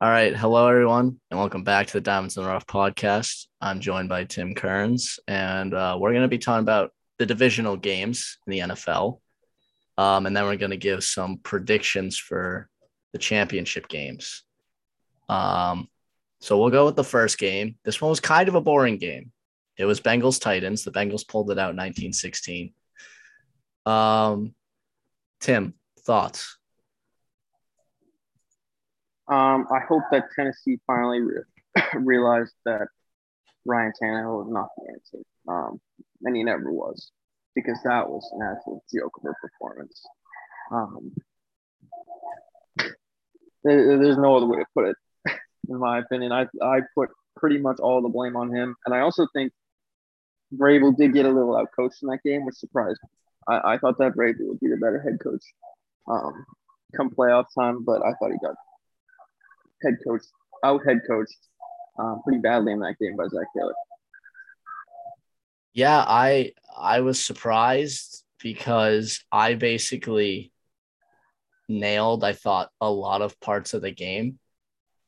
All right. Hello, everyone, and welcome back to the Diamonds the Rough podcast. I'm joined by Tim Kearns, and uh, we're going to be talking about the divisional games in the NFL. Um, and then we're going to give some predictions for the championship games. Um, so we'll go with the first game. This one was kind of a boring game. It was Bengals Titans. The Bengals pulled it out in 1916. Um, Tim, thoughts? Um, I hope that Tennessee finally re- realized that Ryan Tannehill was not the answer, um, and he never was, because that was an absolute joke of a performance. Um, there, there's no other way to put it, in my opinion. I I put pretty much all the blame on him, and I also think Vrabel did get a little outcoached in that game, which surprised me. I, I thought that Vrabel would be the better head coach um, come playoff time, but I thought he got head coach out head coached um, pretty badly in that game by Zac Taylor. Yeah, I I was surprised because I basically nailed, I thought, a lot of parts of the game.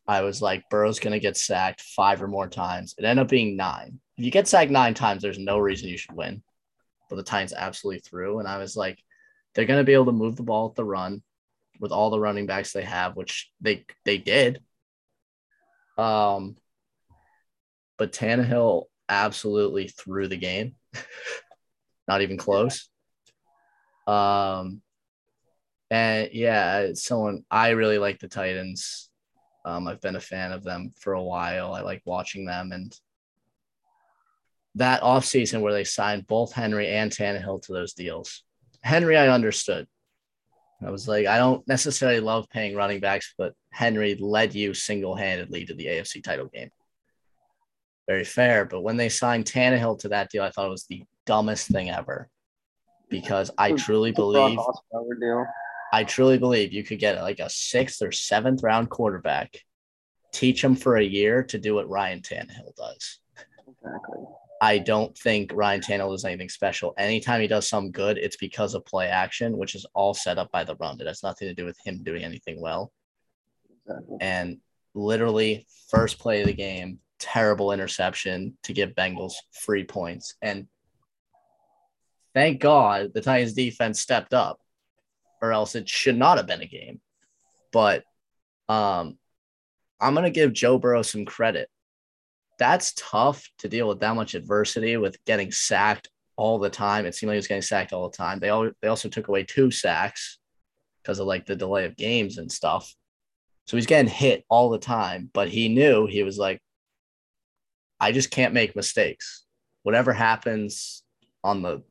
I was like, Burrow's going to get sacked five or more times. It ended up being nine. If you get sacked nine times, there's no reason you should win. But the Titans absolutely threw. And I was like, they're going to be able to move the ball at the run with all the running backs they have, which they they did. Um, but Tannehill absolutely threw the game, not even close. Um, and yeah, someone I really like the Titans. Um, I've been a fan of them for a while. I like watching them and that offseason where they signed both Henry and Tannehill to those deals. Henry, I understood. I was like, I don't necessarily love paying running backs, but Henry led you single handedly to the AFC title game. Very fair. But when they signed Tannehill to that deal, I thought it was the dumbest thing ever because I truly believe I truly believe you could get like a sixth or seventh round quarterback, teach him for a year to do what Ryan Tannehill does. Exactly. I don't think Ryan Tannehill does anything special. Anytime he does some good, it's because of play action, which is all set up by the run. It has nothing to do with him doing anything well. Exactly. And literally, first play of the game, terrible interception to give Bengals free points. And thank God the Titans defense stepped up, or else it should not have been a game. But um, I'm going to give Joe Burrow some credit that's tough to deal with that much adversity with getting sacked all the time. It seemed like he was getting sacked all the time. They all they also took away two sacks because of like the delay of games and stuff. So he's getting hit all the time, but he knew he was like, I just can't make mistakes. Whatever happens on the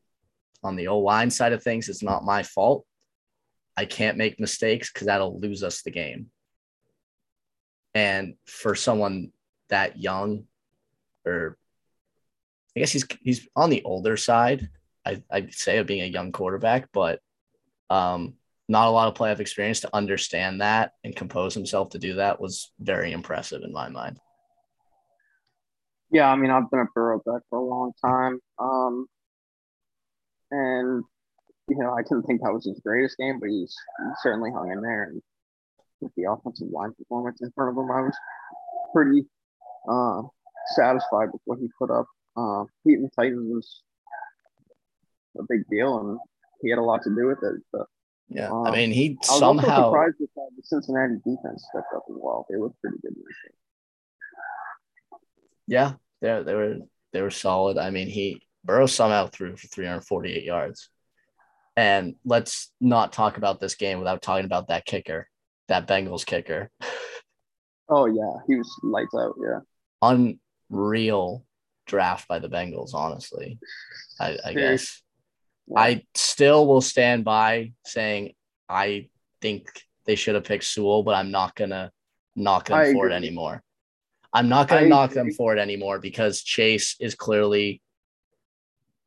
on the O line side of things, it's not my fault. I can't make mistakes because that'll lose us the game. And for someone that young or I guess he's he's on the older side. I, I'd say of being a young quarterback, but um, not a lot of playoff experience to understand that and compose himself to do that was very impressive in my mind. Yeah, I mean, I've been a Burrow back for a long time, um, and you know, I didn't think that was his greatest game, but he's he certainly hung in there. And with the offensive line performance in front of him, I was pretty uh, satisfied with what he put up. Uh, the Titans was a big deal, and he had a lot to do with it. But yeah, um, I mean, he I was somehow also surprised with how the Cincinnati defense stepped up as well. They looked pretty good in this game. Yeah, they they were they were solid. I mean, he Burrow somehow threw for 348 yards. And let's not talk about this game without talking about that kicker, that Bengals kicker. Oh yeah, he was lights out. Yeah, un real draft by the Bengals, honestly. I, I guess. I still will stand by saying I think they should have picked Sewell, but I'm not gonna knock them I for agree. it anymore. I'm not gonna I knock agree. them for it anymore because Chase is clearly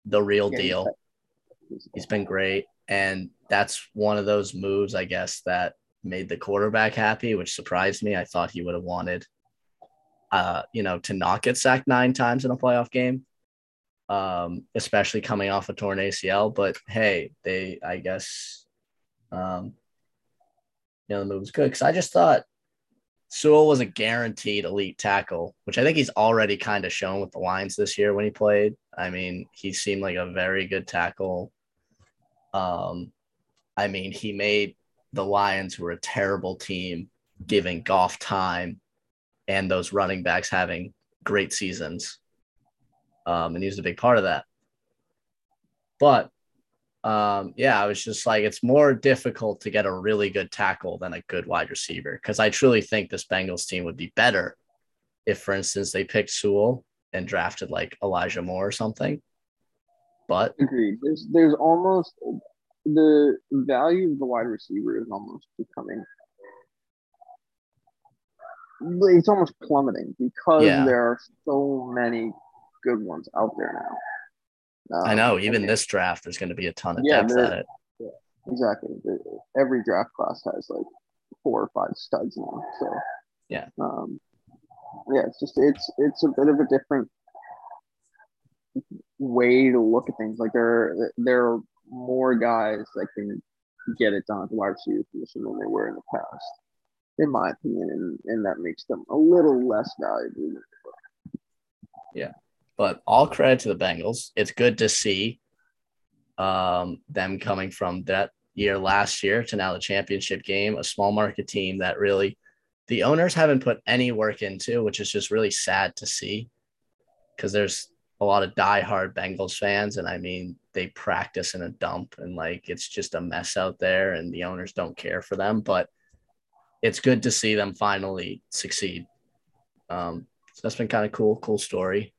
the real yeah, deal. He's been great. And that's one of those moves, I guess, that made the quarterback happy, which surprised me. I thought he would have wanted uh, you know, to not get sacked nine times in a playoff game, um, especially coming off a torn ACL. But hey, they, I guess, um, you know, the move was good because I just thought Sewell was a guaranteed elite tackle, which I think he's already kind of shown with the Lions this year when he played. I mean, he seemed like a very good tackle. Um, I mean, he made the Lions, who were a terrible team, giving Goff time and those running backs having great seasons. Um, and he was a big part of that. But um, yeah, I was just like, it's more difficult to get a really good tackle than a good wide receiver because I truly think this Bengals team would be better if, for instance, they picked Sewell and drafted like Elijah Moore or something. But agreed. There's there's almost the value of the wide receiver is almost becoming it's almost plummeting because yeah. there are so many good ones out there now. Um, I know. Even this draft, there's going to be a ton of yeah, depth at it. Yeah, exactly. Every draft class has like four or five studs now. So yeah, um, yeah. It's just it's it's a bit of a different way to look at things. Like there there are more guys that can get it done at the wide receiver position than they were in the past, in my opinion, and, and that makes them a little less valuable. Yeah. But all credit to the Bengals. It's good to see um, them coming from that year last year to now the championship game, a small market team that really the owners haven't put any work into, which is just really sad to see because there's a lot of diehard Bengals fans. And I mean, they practice in a dump and like it's just a mess out there and the owners don't care for them. But it's good to see them finally succeed. Um, so that's been kind of cool, cool story.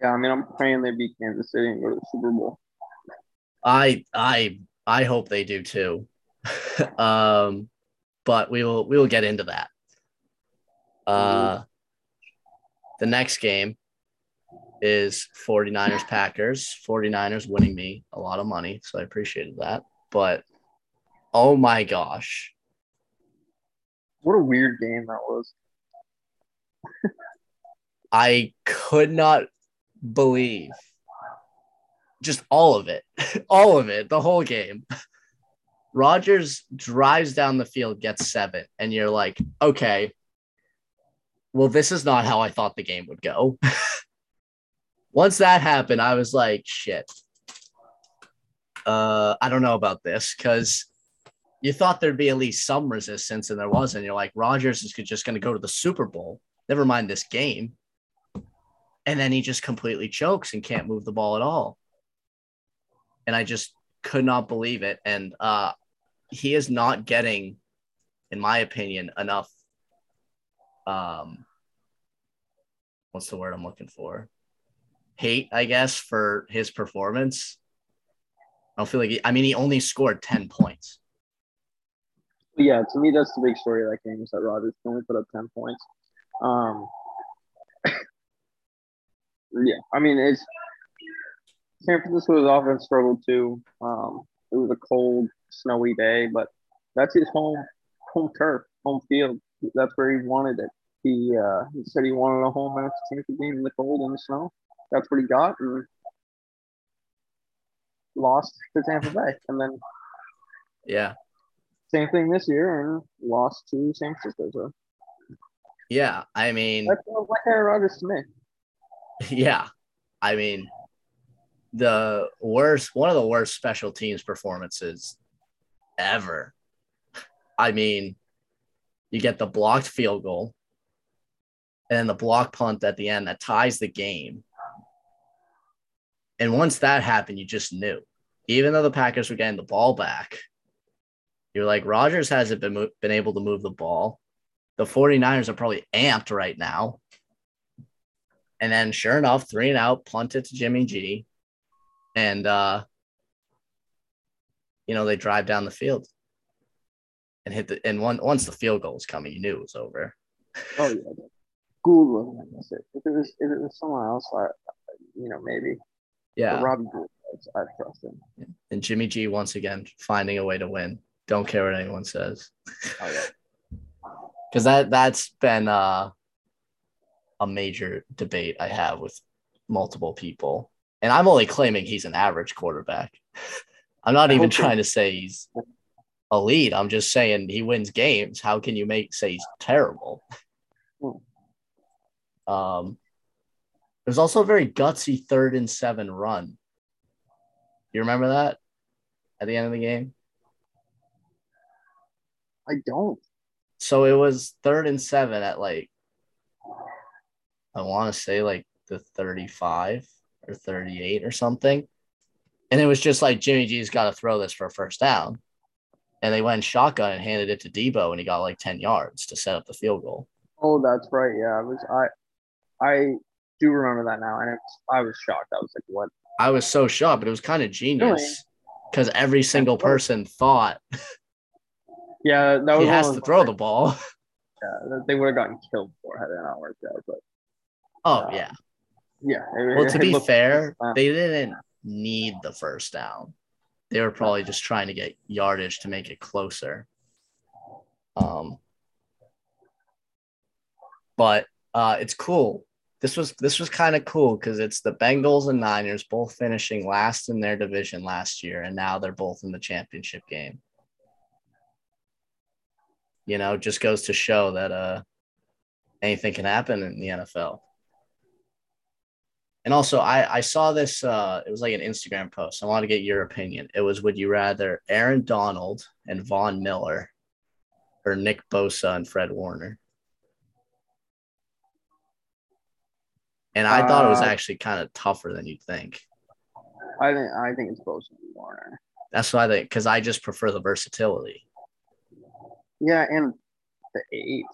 Yeah, I mean, I'm praying they beat Kansas City and go to the Super Bowl. I I I hope they do too. um, but we will we will get into that. Uh, the next game is 49ers Packers. 49ers winning me a lot of money, so I appreciated that. But oh my gosh. What a weird game that was. I could not believe just all of it, all of it, the whole game. Rodgers drives down the field, gets seven, and you're like, okay, well, this is not how I thought the game would go. Once that happened, I was like, shit. Uh, I don't know about this because you thought there'd be at least some resistance, and there wasn't. You're like, Rodgers is just going to go to the Super Bowl. Never mind this game and then he just completely chokes and can't move the ball at all. And I just could not believe it. And uh, he is not getting, in my opinion, enough. Um, what's the word I'm looking for? Hate, I guess, for his performance. I don't feel like he, I mean, he only scored 10 points. Yeah, to me, that's the big story of that game is that Rodgers only put up 10 points. Um, yeah, I mean it's San Francisco's offense struggled too. Um, it was a cold, snowy day, but that's his home home turf, home field. That's where he wanted it. He uh, he said he wanted a home match championship game in the cold and the snow. That's what he got, and lost to Tampa Bay, and then yeah, same thing this year, and lost to San Francisco. So yeah, I mean, that's like Aaron Rodgers to me. Yeah. I mean, the worst, one of the worst special teams performances ever. I mean, you get the blocked field goal and the block punt at the end that ties the game. And once that happened, you just knew. Even though the Packers were getting the ball back, you're like, Rodgers hasn't been, been able to move the ball. The 49ers are probably amped right now. And then sure enough, three and out, punt it to Jimmy G. And uh, you know, they drive down the field and hit the and one once the field goal was coming, you knew it was over. Oh yeah. Gould wasn't miss it. If it was if it was someone else, I you know, maybe. Yeah. But Robbie Gould, I trust him. And Jimmy G once again finding a way to win. Don't care what anyone says. Oh yeah. Because that that's been uh a major debate I have with multiple people. And I'm only claiming he's an average quarterback. I'm not even trying to say he's elite. I'm just saying he wins games. How can you make say he's terrible? Hmm. Um, it was also a very gutsy third and seven run. You remember that at the end of the game? I don't. So it was third and seven at like, I want to say like the 35 or 38 or something. And it was just like Jimmy G's got to throw this for a first down. And they went shotgun and handed it to Deebo, and he got like 10 yards to set up the field goal. Oh, that's right. Yeah, I was I I do remember that now, and it's, I was shocked. I was like, "What?" I was so shocked, but it was kind of genius because every single person thought Yeah, that was he has to throw the ball. Yeah, they would have gotten killed for had it not worked out. But Oh, Uh, yeah. yeah, it- Well, to it be fair, uh, they didn't need the first down. They were probably just trying to get yardage to make it closer. Um, but uh, it's cool. This was this was kind of cool because it's the Bengals and Niners both finishing last in their division last year, and now they're both in the championship game. You know, just goes to show that uh, anything can happen in the NFL. And also, I I saw this. Uh, it was like an Instagram post. I want to get your opinion. It was: Would you rather Aaron Donald and Von Miller, or Nick Bosa and Fred Warner? And I thought it was Uh, actually kind of tougher than you'd think. I think I think it's Bosa and Warner. That's why I think because I just prefer the versatility. Yeah, and the age.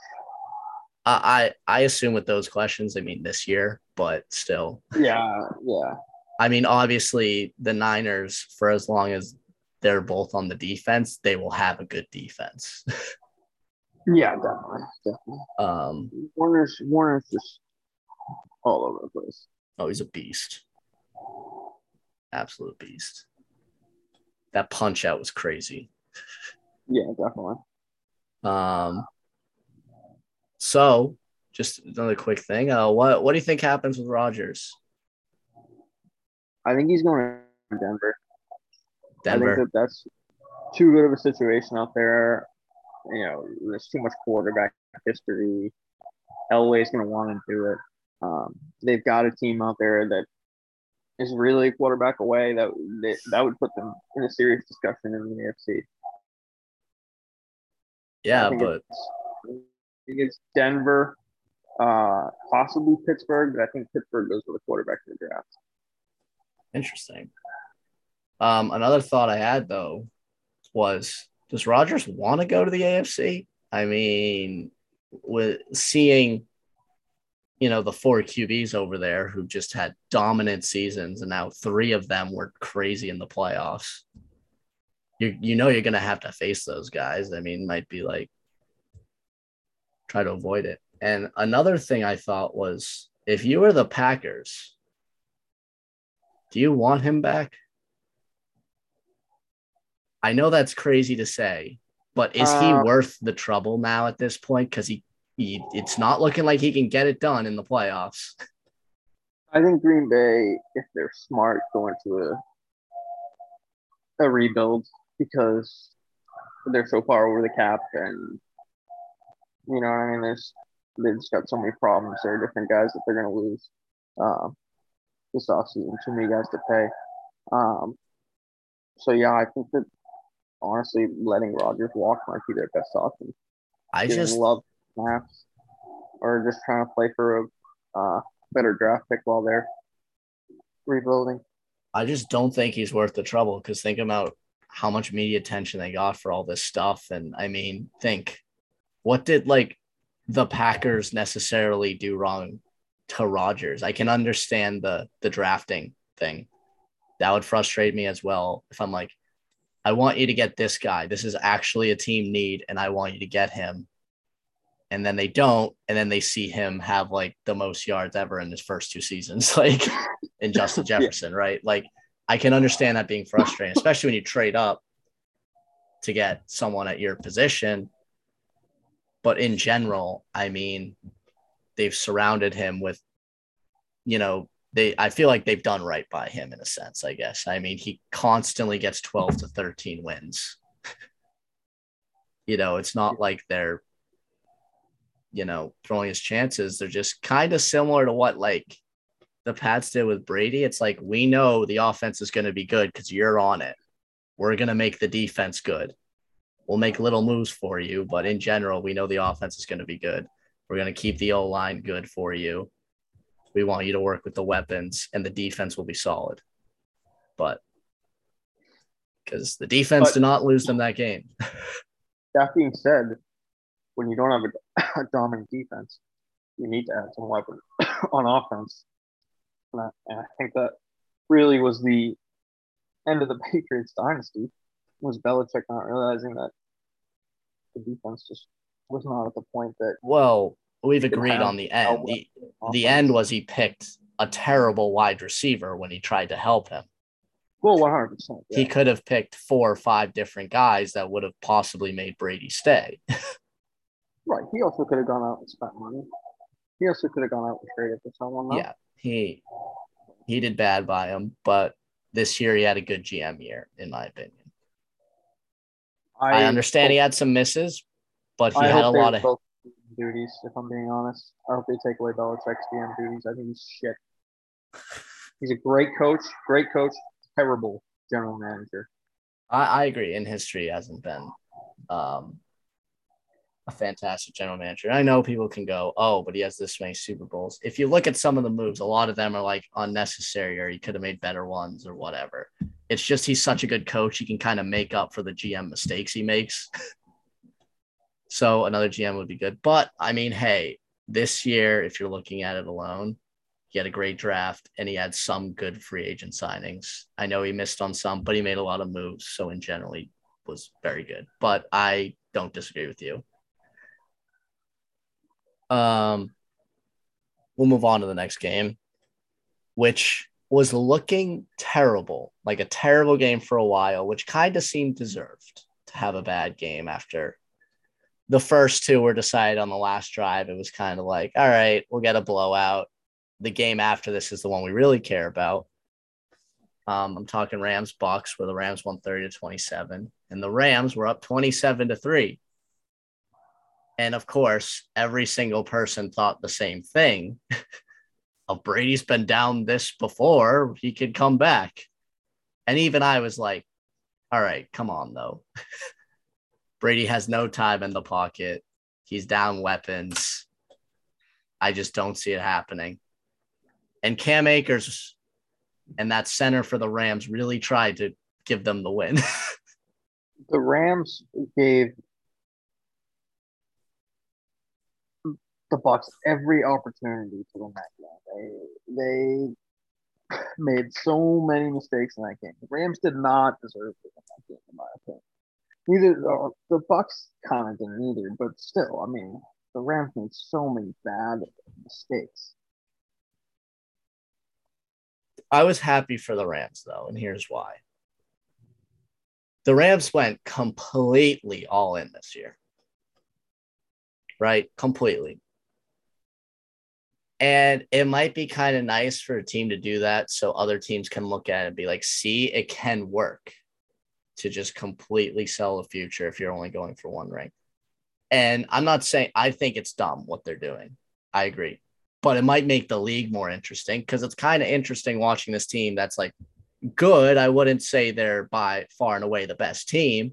I I I assume with those questions, I mean this year, but still, Yeah, yeah, I mean obviously the Niners for as long as they're both on the defense, they will have a good defense. yeah, definitely, definitely. um, Warner's Warner's just all over the place. oh, he's a beast, absolute beast. That punch out was crazy. Yeah, definitely. Um, so just another quick thing. Uh, what what do you think happens with Rodgers? I think he's going to Denver. I Denver. think that that's too good of a situation out there. You know, there's too much quarterback history. Elway's going to want to do it. Um, they've got a team out there that is really a quarterback away. That that, that would put them in a serious discussion in the AFC. Yeah, I but it's, I think it's Denver, uh, possibly Pittsburgh, but I think Pittsburgh goes with a quarterback in the draft. Interesting. Um, another thought I had though was does Rodgers want to go to the AFC? I mean, with seeing, you know, the four QBs over there who just had dominant seasons, and now three of them were crazy in the playoffs. You you know you're gonna have to face those guys. I mean, might be like try to avoid it. And another thing I thought was if you were the Packers, do you want him back? I know that's crazy to say, but is he Uh, worth the trouble now at this point? Because he, he, it's not looking like he can get it done in the playoffs. I think Green Bay, if they're smart, going to a a rebuild because they're so far over the cap, and you know, I mean, there's they've just got so many problems. There are different guys that they're gonna lose um, this offseason. Too many guys to pay. Um, so yeah, I think that honestly, letting Rodgers walk might be their best option. I just, love snaps, or just trying to play for a uh, better draft pick while they're rebuilding. I just don't think he's worth the trouble. Because think about how much media attention they got for all this stuff, and I mean, think what did like the Packers necessarily do wrong to Rodgers? I can understand the the drafting thing. That would frustrate me as well if I'm like, I want you to get this guy. This is actually a team need, and I want you to get him. And then they don't, and then they see him have like the most yards ever in his first two seasons, like in Justin Yeah. Jefferson, right? Like I can understand that being frustrating, especially when you trade up to get someone at your position. But in general, I mean, they've surrounded him with, you know, they I feel like they've done right by him in a sense, I guess. I mean, he constantly gets 12 to 13 wins. You know, it's not like they're, you know, throwing his chances. They're just kind of similar to what like the Pats did with Brady. It's like we know the offense is going to be good because you're on it. We're going to make the defense good. We'll make little moves for you, but in general, we know the offense is going to be good. We're going to keep the O line good for you. We want you to work with the weapons, and the defense will be solid. But because the defense But- did not lose them that game. That being said, when you don't have a, a dominant defense, you need to add some weapons on offense. And I, and I think that really was the end of the Patriots dynasty. Was Belichick not realizing that the defense just was not at the point that Well, we've agreed on the end. The, the end was he picked a terrible wide receiver when he tried to help him. well, one hundred percent. He could have picked four or five different guys that would have possibly made Brady stay. Right. He also could have gone out and spent money. He also could have gone out and traded for someone. though. Yeah, he he did bad by him, but this year he had a good GM year, in my opinion. I, understand he had some misses, but he I had a lot of duties. If I'm being honest, I hope they take away Belichick's GM duties. I think he's shit. He's a great coach, great coach, terrible general manager. I, I agree. In history, hasn't been um, a fantastic general manager. I know people can go, oh, but he has this many Super Bowls. If you look at some of the moves, a lot of them are like unnecessary, or he could have made better ones, or whatever. It's just he's such a good coach; he can kind of make up for the GM mistakes he makes. so another GM would be good. But I mean, hey, this year, if you're looking at it alone, he had a great draft and he had some good free agent signings. I know he missed on some, but he made a lot of moves. So in general, he was very good. But I don't disagree with you. Um, we'll move on to the next game, which was looking terrible, like a terrible game for a while, which kind of seemed deserved to have a bad game after the first two were decided on the last drive. It was kind of like, all right, we'll get a blowout. The game after this is the one we really care about. Um, I'm talking Rams Bucks, where the Rams won 30 to 27, and the Rams were up 27 to 3. And of course, every single person thought the same thing. of oh, Brady's been down this before, he could come back. And even I was like, all right, come on though. Brady has no time in the pocket. He's down weapons. I just don't see it happening. And Cam Akers and that center for the Rams really tried to give them the win. The Rams gave the Bucks every opportunity to win that game. They they made so many mistakes in that game. The Rams did not deserve to win that game, in my opinion. Neither uh, the, the Bucks kind of didn't either, but still, I mean, the Rams made so many bad mistakes. I was happy for the Rams though, and here's why. The Rams went completely all in this year. Right? Completely. And it might be kind of nice for a team to do that so other teams can look at it and be like, see, it can work to just completely sell the future if you're only going for one ring. And I'm not saying I think it's dumb what they're doing. I agree. But it might make the league more interesting because it's kind of interesting watching this team that's like good. I wouldn't say they're by far and away the best team,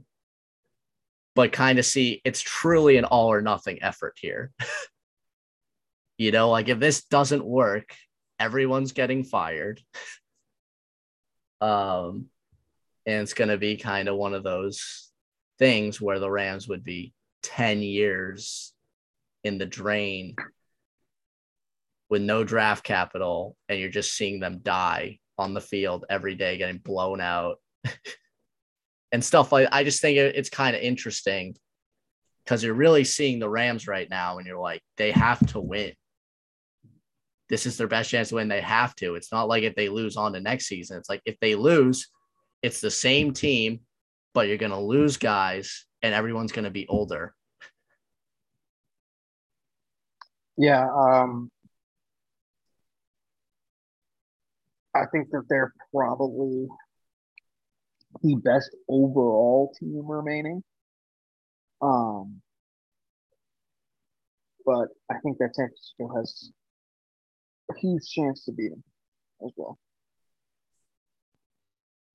but kind of see it's truly an all or nothing effort here. you know, like if this doesn't work, everyone's getting fired. Um, and it's going to be kind of one of those things where the Rams would be 10 years in the drain with no draft capital, and you're just seeing them die on the field every day, getting blown out and stuff like I just think it's kind of interesting because you're really seeing the Rams right now, and you're like, they have to win. This is their best chance to win. They have to. It's not like if they lose on to next season. It's like if they lose, it's the same team, but you're going to lose guys and everyone's going to be older. Yeah, um, I think that they're probably the best overall team remaining. Um, but I think that San Francisco has a huge chance to beat him as well.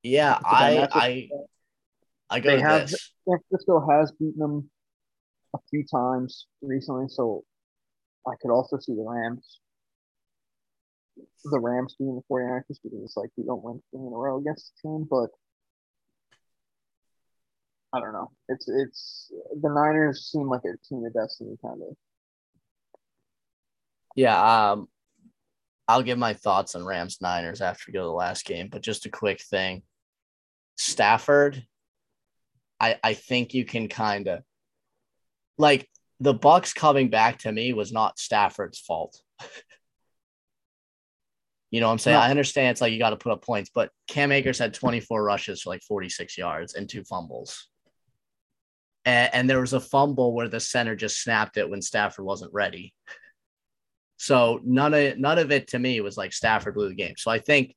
Yeah, I I I go they have this. San Francisco has beaten them a few times recently, so I could also see the Rams. The Rams being the 49ers because it's like we don't win three in a row against the team, but I don't know. It's it's the Niners seem like a team of destiny kind of. Yeah, um, I'll give my thoughts on Rams Niners after we go to the last game, but just a quick thing. Stafford, I I think you can kind of like the Bucks coming back to me was not Stafford's fault. you know what I'm saying? No. I understand it's like you got to put up points, but Cam Akers had 24 rushes for like 46 yards and two fumbles. And, and there was a fumble where the center just snapped it when Stafford wasn't ready. So none of none of it to me was like Stafford blew the game. So I think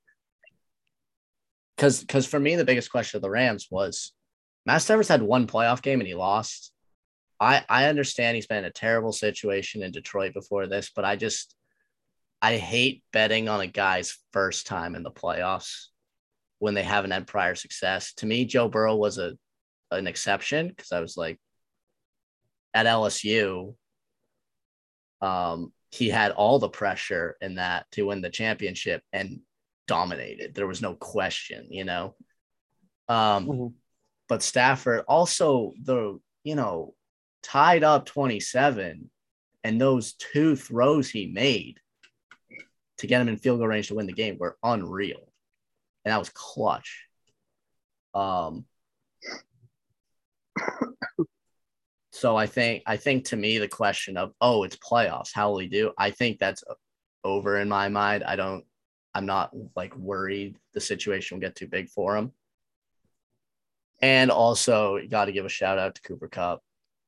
because because for me the biggest question of the Rams was Matt Stafford's had one playoff game and he lost. I I understand he's been in a terrible situation in Detroit before this, but I just I hate betting on a guy's first time in the playoffs when they haven't had prior success. To me, Joe Burrow was a an exception because I was like at LSU. Um, he had all the pressure in that to win the championship and dominated. There was no question, you know. Um, Mhm. but Stafford also the you know tied up 27 and those two throws he made to get him in field goal range to win the game were unreal. And that was clutch. Um so I think I think to me the question of oh it's playoffs how will he do? I think that's over in my mind. I don't I'm not like worried the situation will get too big for him and also you got to give a shout out to Cooper Kupp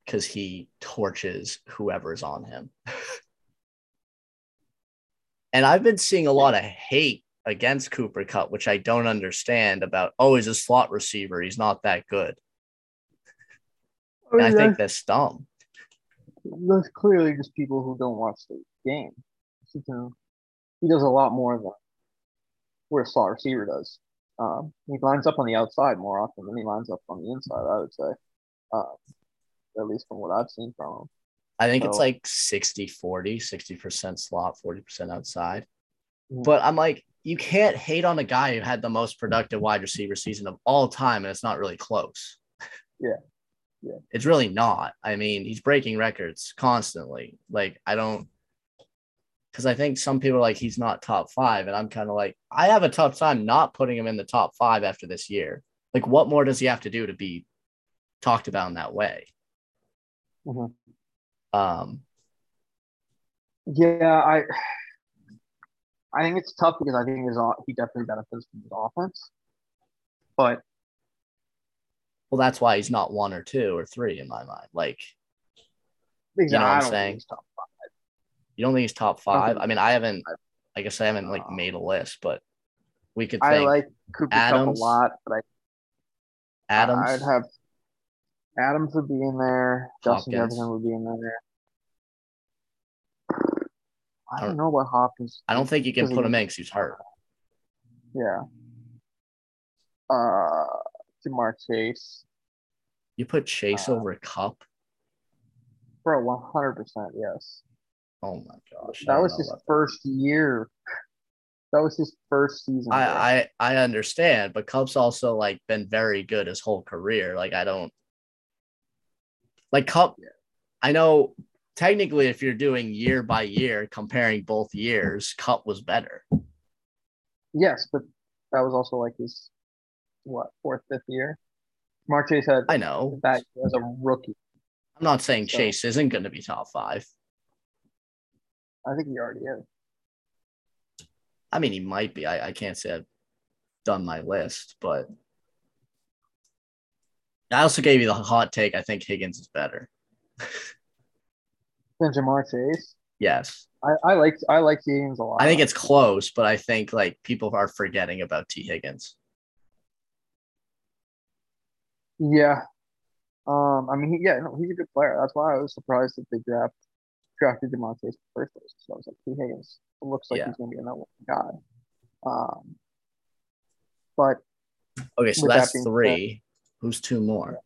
because he torches whoever's on him. And I've been seeing a lot of hate against Cooper Kupp which I don't understand about oh he's a slot receiver he's not that good and I think that's dumb that's clearly just people who don't watch the game. He can, he does a lot more than what a slot receiver does. Um, he lines up on the outside more often than he lines up on the inside. I would say, uh, at least from what I've seen from him. I think it's like 60 40, 60% slot, 40% outside. Mhm. But I'm like, you can't hate on a guy who had the most productive wide receiver season of all time, and it's not really close. Yeah. Yeah. It's really not. I mean, he's breaking records constantly. Like, I don't, because I think some people are like, he's not top five. And I'm kind of like, I have a tough time not putting him in the top five after this year. Like, what more does he have to do to be talked about in that way? Mhm. Um, Yeah, I, I think it's tough because I think his he definitely benefits from his offense, but Well, that's why he's not one or two or three in my mind. Like, exactly, know what I I'm saying? he's top five. you don't think he's top five? I mean, I haven't, I guess I haven't like Uh, made a list, but we could I like Cooper Adams, Kupp a lot, but I Adams. I'd have Adams would be in there. Justin Hopkins. Jefferson would be in there. I don't- don't know what Hopkins. I don't think you can put him in because he's hurt. Yeah. Uh, Ja'Marr Chase. You put Chase Uh, over a Kupp. Bro, one hundred percent, yes. Oh my gosh. That was his first year. That was his first season. I, I I understand, but Kupp's also like been very good his whole career. Like I don't like Kupp. I know technically if you're doing year by year, comparing both years, Kupp was better. yes, but that was also like his what fourth, fifth year. Ja'Marr Chase had I know. that as a rookie. I'm not saying So- Chase isn't going to be top five. I think he already is. I mean, he might be. I, I can't say I've done my list, but I also gave you the hot take. I think Higgins is better. Than Ja'Marr Chase. Yes. I, I like I like Higgins a lot. I think it's close, but I think like people are forgetting about Tee Higgins. Yeah. Um, I mean, he, yeah, no, he's a good player. That's why I was surprised that they draft drafted Ja'Marr Chase first place. So I was like, Tee Higgins it looks like Yeah. he's going to be another guy. Um, but Okay, so With that that's said- three. Who's two more?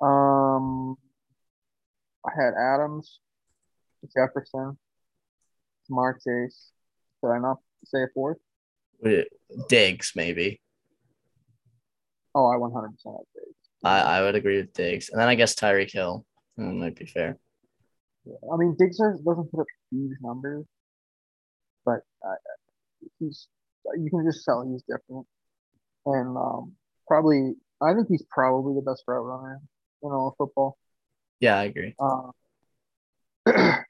um, I had Adams, Jefferson, Ja'Marr Chase. Did I not say a fourth? Diggs, maybe. Oh, I 100% had Chase. I, I would agree with Diggs. And then I guess Tyreek Hill. That might be fair. Yeah. I mean, Diggs does- doesn't put up huge numbers, but uh, he's you can just tell he's different, and um, probably I think he's probably the best route runner in all of football. Yeah, I agree. Uh,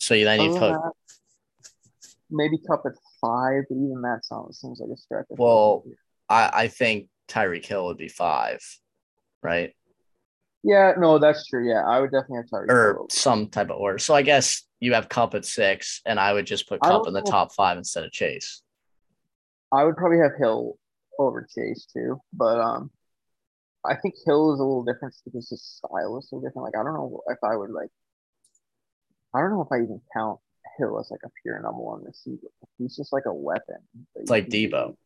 So you then you put that, maybe Kupp at five, but even that sounds seems like a stretch. Well. I, I think Tyreek Hill would be five, right? yeah, no, that's true. Yeah, I would definitely have Tyreek. Or some type of order. So I guess you have Kupp at six, and I would just put Kupp in the know. top five instead of Chase. I would probably have Hill over Chase too, but um, I think Hill is a little different because his style is so different. Like I don't know if I would like, I don't know if I even count Hill as like a pure number one receiver. He's just like a weapon. It's like Deebo.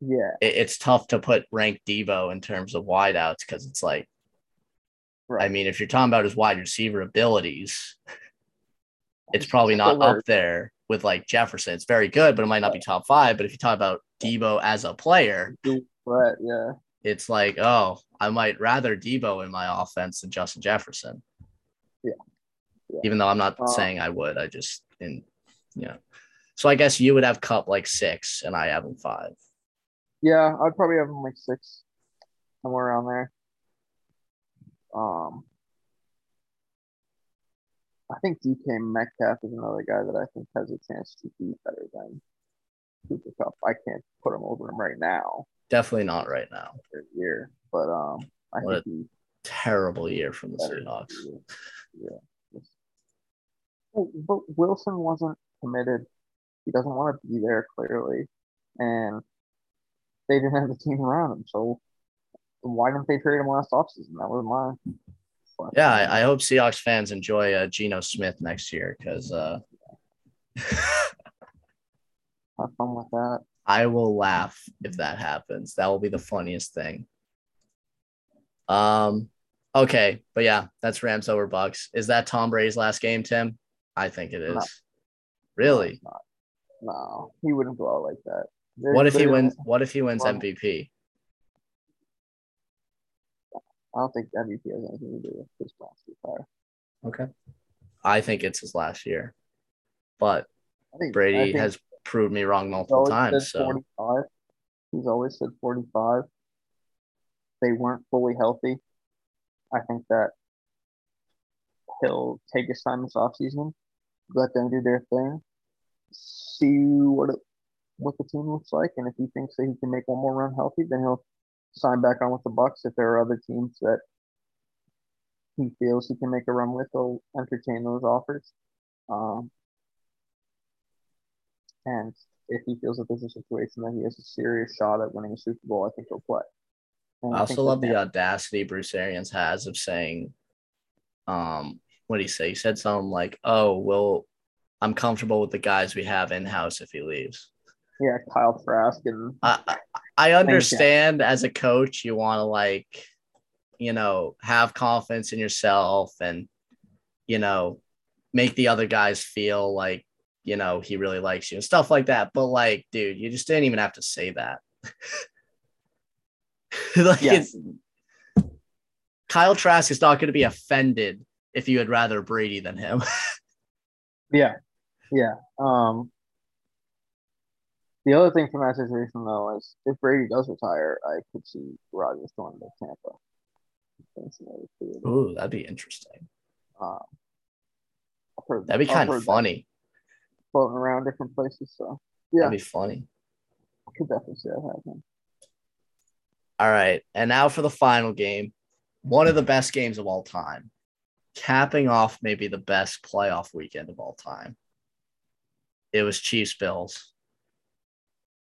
Yeah, It, it's tough to put rank Deebo in terms of wideouts because it's like, right. I mean, if you're talking about his wide receiver abilities, it's probably not up there with like Jefferson. It's very good, but it might not be top five. But if you talk about Deebo as a player, But yeah, it's like, oh, I might rather Deebo in my offense than Justin Jefferson. Yeah. Yeah. Even though I'm not Uh, saying I would, I just in you know. So I guess you would have Kupp like six, and I have him five. yeah, I'd probably have him like six, somewhere around there. Um, I think DK Metcalf is another guy that I think has a chance to be better than Cooper Kupp. I can't put him over him right now Definitely not right now. year, but um, I What think he's Terrible year from the. Seahawks. Yeah. But Wilson wasn't committed. He doesn't want to be there clearly, and they didn't have the team around him. So why didn't they trade him last offseason? That was my question. Yeah, I, I hope Seahawks fans enjoy uh, Geno Smith next year because uh, have fun with that. I will laugh if that happens. That will be the funniest thing. Um, okay, but yeah, that's Rams over Bucks. Is that Tom Brady's last game, Tim? I think it is. No. Really? Not. No, he wouldn't go out like that. What if he wins? What if he wins Well- MVP? I don't think MVP has anything to do with his last retire. Okay. I think it's his last year, but think Brady has proved me wrong multiple times. So 45. He's always said 45. They weren't fully healthy. I think that he'll take his time this offseason, let them do their thing, see what it, what the team looks like, and if he thinks that he can make one more run healthy, then he'll sign back on with the Bucks. If there are other teams that he feels he can make a run with, he'll entertain those offers. Um, and if he feels that there's a situation that he has a serious shot at winning a Super Bowl, I think he'll play. And I think also love the audacity Bruce Arians has of saying, um, what did he say? He said something like, "Oh, well, I'm comfortable with the guys we have in house if he leaves." yeah, Kyle Trask and I I- understand as a coach you want to like, you know, have confidence in yourself and, you know, make the other guys feel like, you know, he really likes you and stuff like that. But like, dude, you just didn't even have to say that. like Yeah. it's Kyle Trask is not going to be offended if you had rather Brady than him. yeah, yeah. Um, the other thing from that situation though is if Brady does retire, I could see Rodgers going to Tampa. Ooh, that'd be interesting. Um, heard- That'd be kind of funny. floating around different places. So yeah, That'd be funny. I could definitely see that happening. All right. And now for the final game, one of the best games of all time, capping off maybe the best playoff weekend of all time. It was Chiefs Bills.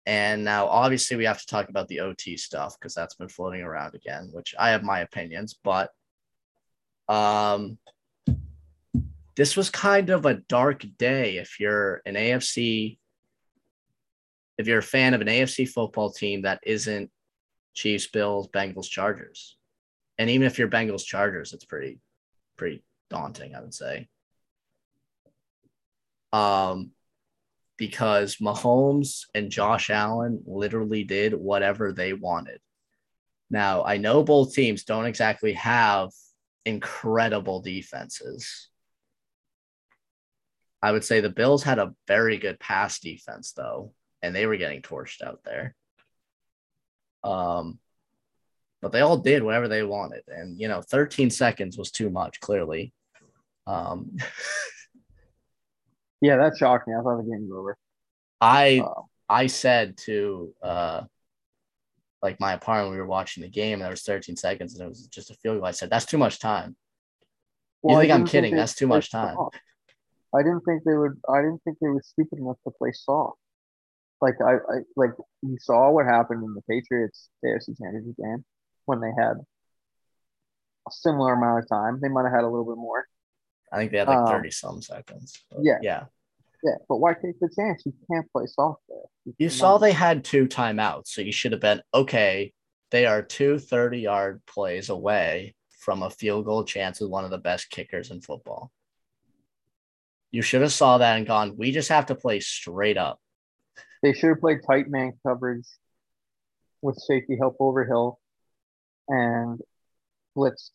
And now, obviously, we have to talk about the OT stuff because that's been floating around again, which I have my opinions. But um, this was kind of a dark day if you're an AFC, if you're a fan of an AFC football team that isn't Chiefs, Bills, Bengals, Chargers. And even if you're Bengals, Chargers, it's pretty, pretty daunting, I would say. Um, because Mahomes and Josh Allen literally did whatever they wanted. Now, I know both teams don't exactly have incredible defenses. I would say the Bills had a very good pass defense, though, and they were getting torched out there. Um, but they all did whatever they wanted, and you know, 13 seconds was too much. Clearly, um, yeah, that shocked me. I thought the game was over. I uh, I said to uh, like my apartment, we were watching the game, and there was 13 seconds, and it was just a field goal. I said, "That's too much time." Well, you think I'm kidding? Think That's too much time. Soft. I didn't think they would. I didn't think they were stupid enough to play soft. Like I, I like you saw what happened in the Patriots AFC Championship game when they had a similar amount of time. They might have had a little bit more. I think they had like 30 um, some seconds. Yeah. Yeah. Yeah, but why take the chance? You can't play soft there. You, you saw they had two timeouts, so you should have been okay. They are two 30 yard plays away from a field goal chance with one of the best kickers in football. You should have saw that and gone, we just have to play straight up. They should have played tight man coverage with safety help over Hill and blitzed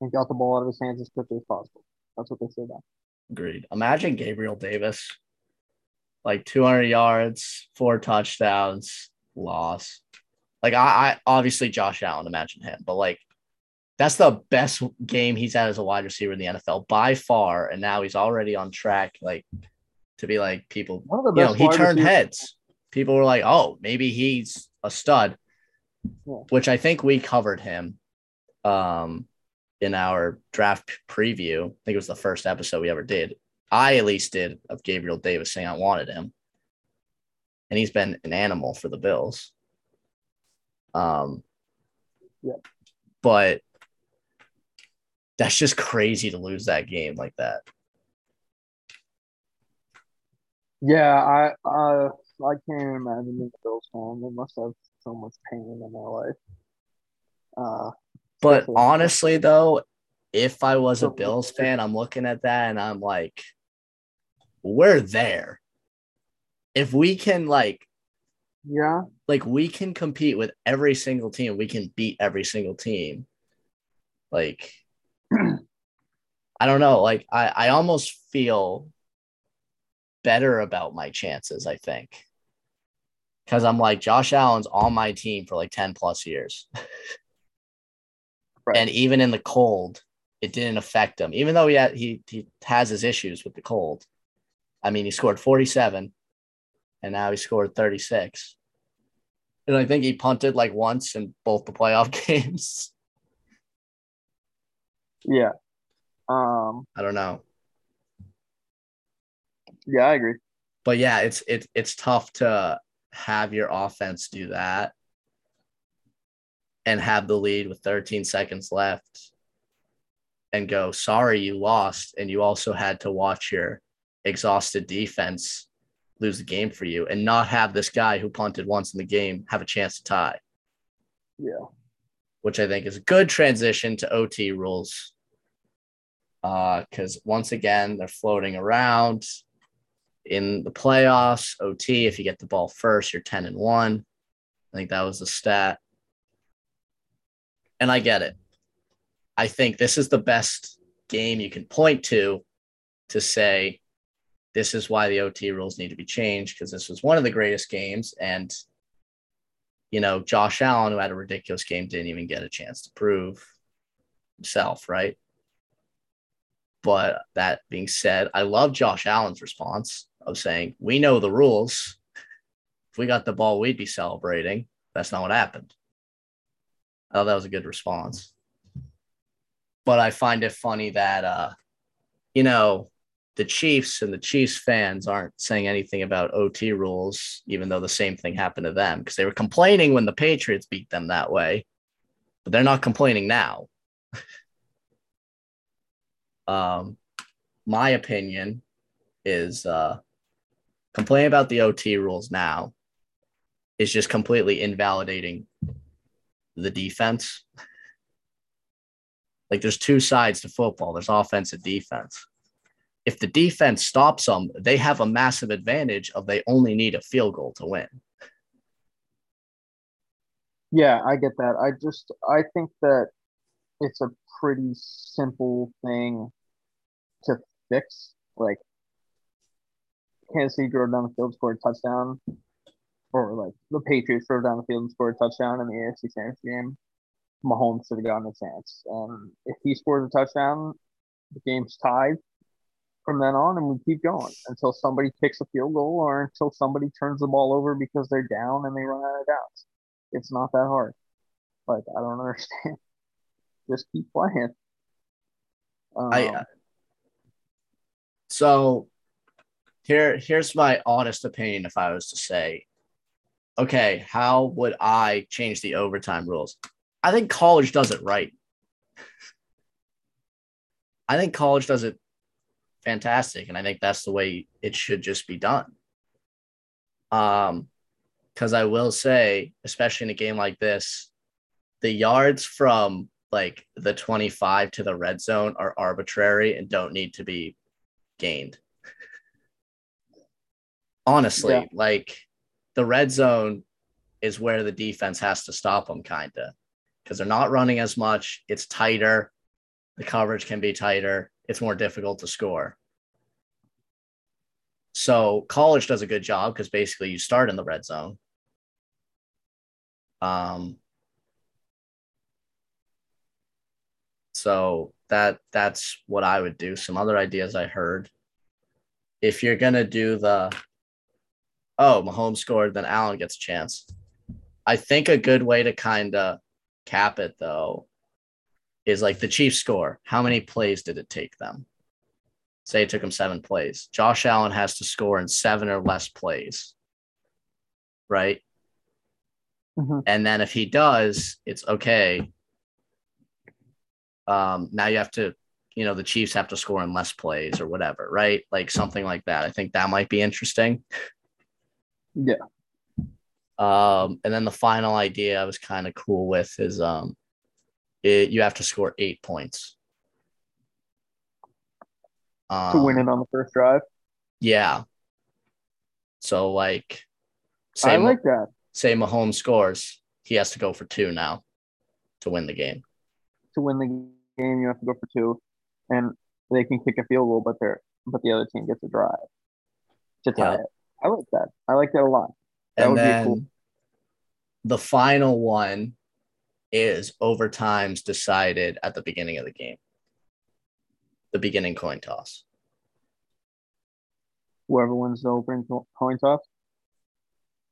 and got the ball out of his hands as quickly as possible. That's what they say done. Agreed. Imagine Gabriel Davis, like 200 yards, four touchdowns, loss. Like I, I obviously Josh Allen, imagine him, but like that's the best game he's had as a wide receiver in the NFL by far, and now he's already on track, like to be like people. You know, he turned receivers. heads. People were like, "Oh, maybe he's a stud," yeah. which I think we covered him. Um, in our draft preview. I think it was the first episode we ever did. I at least did of Gabriel Davis saying I wanted him. And he's been an animal for the Bills. Um yeah. but that's just crazy to lose that game like that. Yeah, I uh I can't imagine being a Bills fan. They must have so much pain in life. Uh but honestly, though, if I was a Bills fan, I'm looking at that and I'm like, we're there. If we can, like, yeah, like we can compete with every single team, we can beat every single team. Like, I don't know. Like, I, I almost feel better about my chances, I think. Because I'm like, Josh Allen's on my team for like 10 plus years. Right. And even in the cold, it didn't affect him, even though he, had, he, he has his issues with the cold. I mean, he scored 47 and now he scored 36. And I think he punted like once in both the playoff games. Yeah. Um, I don't know. Yeah, I agree. But yeah, it's it's it's tough to have your offense do that and have the lead with 13 seconds left and go, sorry, you lost. And you also had to watch your exhausted defense lose the game for you and not have this guy who punted once in the game have a chance to tie. Yeah. Which I think is a good transition to OT rules. Because uh, once again, they're floating around in the playoffs. OT, if you get the ball first, you're 10 and 1. I think that was the stat and I get it. I think this is the best game you can point to to say this is why the OT rules need to be changed because this was one of the greatest games. And, you know, Josh Allen, who had a ridiculous game, didn't even get a chance to prove himself, right? But that being said, I love Josh Allen's response of saying, We know the rules. If we got the ball, we'd be celebrating. That's not what happened. I thought that was a good response. But I find it funny that, uh, you know, the Chiefs and the Chiefs fans aren't saying anything about OT rules, even though the same thing happened to them because they were complaining when the Patriots beat them that way, but they're not complaining now. um, my opinion is uh, complaining about the OT rules now is just completely invalidating the defense. Like there's two sides to football. There's offense and defense. If the defense stops them, they have a massive advantage of they only need a field goal to win. Yeah, I get that. I just I think that it's a pretty simple thing to fix. Like Kansas City drove down the field, scored a touchdown, or like the Patriots drove down the field and scored a touchdown in the AFC Championship game. Mahomes should have gotten a chance. And if he scores a touchdown, the game's tied from then on, and we keep going until somebody kicks a field goal or until somebody turns the ball over because they're down and they run out of downs. It's not that hard. Like I don't understand. Just keep playing. Um, I so here here's my honest opinion if I was to say, okay, how would I change the overtime rules? I think college does it right. I think college does it fantastic, and I think that's the way it should just be done. Um, because I will say, especially in a game like this, the yards from like the 25 to the red zone are arbitrary and don't need to be gained. Honestly, yeah. like the red zone is where the defense has to stop them, kind of because they're not running as much. It's tighter. The coverage can be tighter. It's more difficult to score. So college does a good job because basically you start in the red zone. Um, so that that's what I would do. Some other ideas I heard. If you're gonna do the oh, Mahomes scored, then Allen gets a chance. I think a good way to kind of cap it though is like the Chiefs score. How many plays did it take them? Say it took them seven plays. Josh Allen has to score in seven or less plays, right? Mm-hmm. And then if he does, it's okay. Um, now you have to, you know, the Chiefs have to score in less plays or whatever, right? Like something like that. I think that might be interesting. Yeah. Um, and then the final idea I was kind of cool with is um, it, you have to score eight points um, to win it on the first drive. Yeah. So like, say I like that. Say Mahomes scores, he has to go for two now to win the game. To win the game, you have to go for two, and they can kick a field goal, but they're but the other team gets a drive to tie yeah. it. I like that. I like that a lot. That and then cool. the final one is overtimes decided at the beginning of the game. The beginning coin toss. Whoever wins the opening coin toss?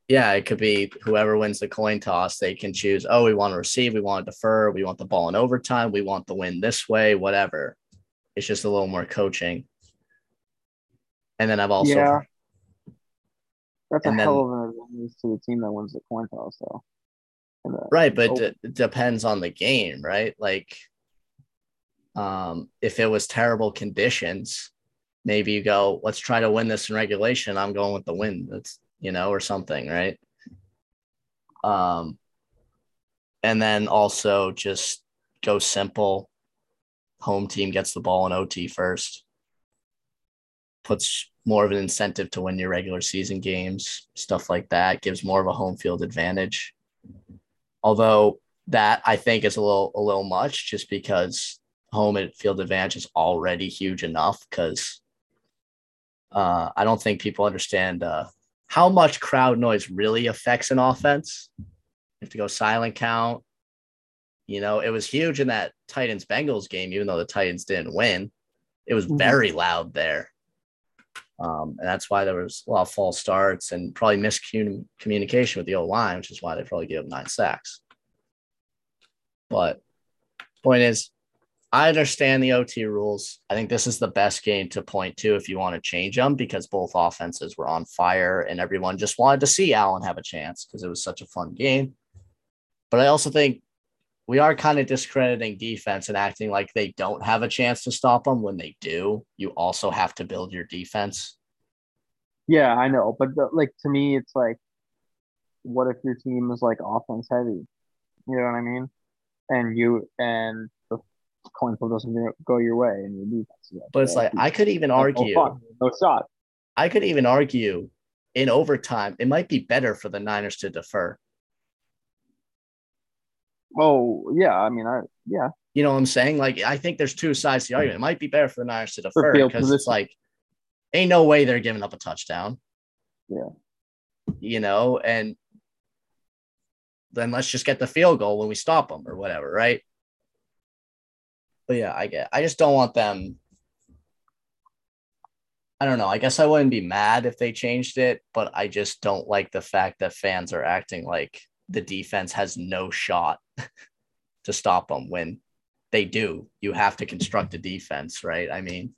Yeah, it could be whoever wins the coin toss. They can choose, oh, we want to receive, we want to defer, we want the ball in overtime, we want the win this way, whatever. It's just a little more coaching. And then I've also yeah. That's and a then, hell of an advantage to the team that wins the coin toss, though. Right, but it depends on the game, right? Like, um, if it was terrible conditions, maybe you go, let's try to win this in regulation. I'm going with the win. That's you know, or something, right? Um, and then also just go simple. Home team gets the ball in OT first. Puts more of an incentive to win your regular season games, stuff like that. Gives more of a home field advantage. Although that I think is a little a little much, just because home field advantage is already huge enough. Because uh, I don't think people understand uh, how much crowd noise really affects an offense. You have to go silent count. You know, it was huge in that Titans Bengals game, even though the Titans didn't win. It was mm-hmm. very loud there. Um, and that's why there was a lot of false starts and probably miscommunication with the old line, which is why they probably gave up nine sacks. But point is, I understand the OT rules. I think this is the best game to point to if you want to change them because both offenses were on fire and everyone just wanted to see Allen have a chance because it was such a fun game. But I also think we are kind of discrediting defense and acting like they don't have a chance to stop them when they do. You also have to build your defense. Yeah, I know, but the, like to me, it's like, what if your team is like offense heavy? You know what I mean? And you and the coin flip doesn't go your way, and your defense. Is but it's like I could even argue. Oh, no shot. I could even argue in overtime, it might be better for the Niners to defer. Oh yeah, I mean, I yeah. You know what I'm saying? Like I think there's two sides to the argument. It might be better for the Niners to defer because it's like ain't no way they're giving up a touchdown. Yeah. You know, and then let's just get the field goal when we stop them or whatever, right? But yeah, I get. I just don't want them. I don't know. I guess I wouldn't be mad if they changed it, but I just don't like the fact that fans are acting like the defense has no shot to stop them when they do. You have to construct a defense, right? I mean,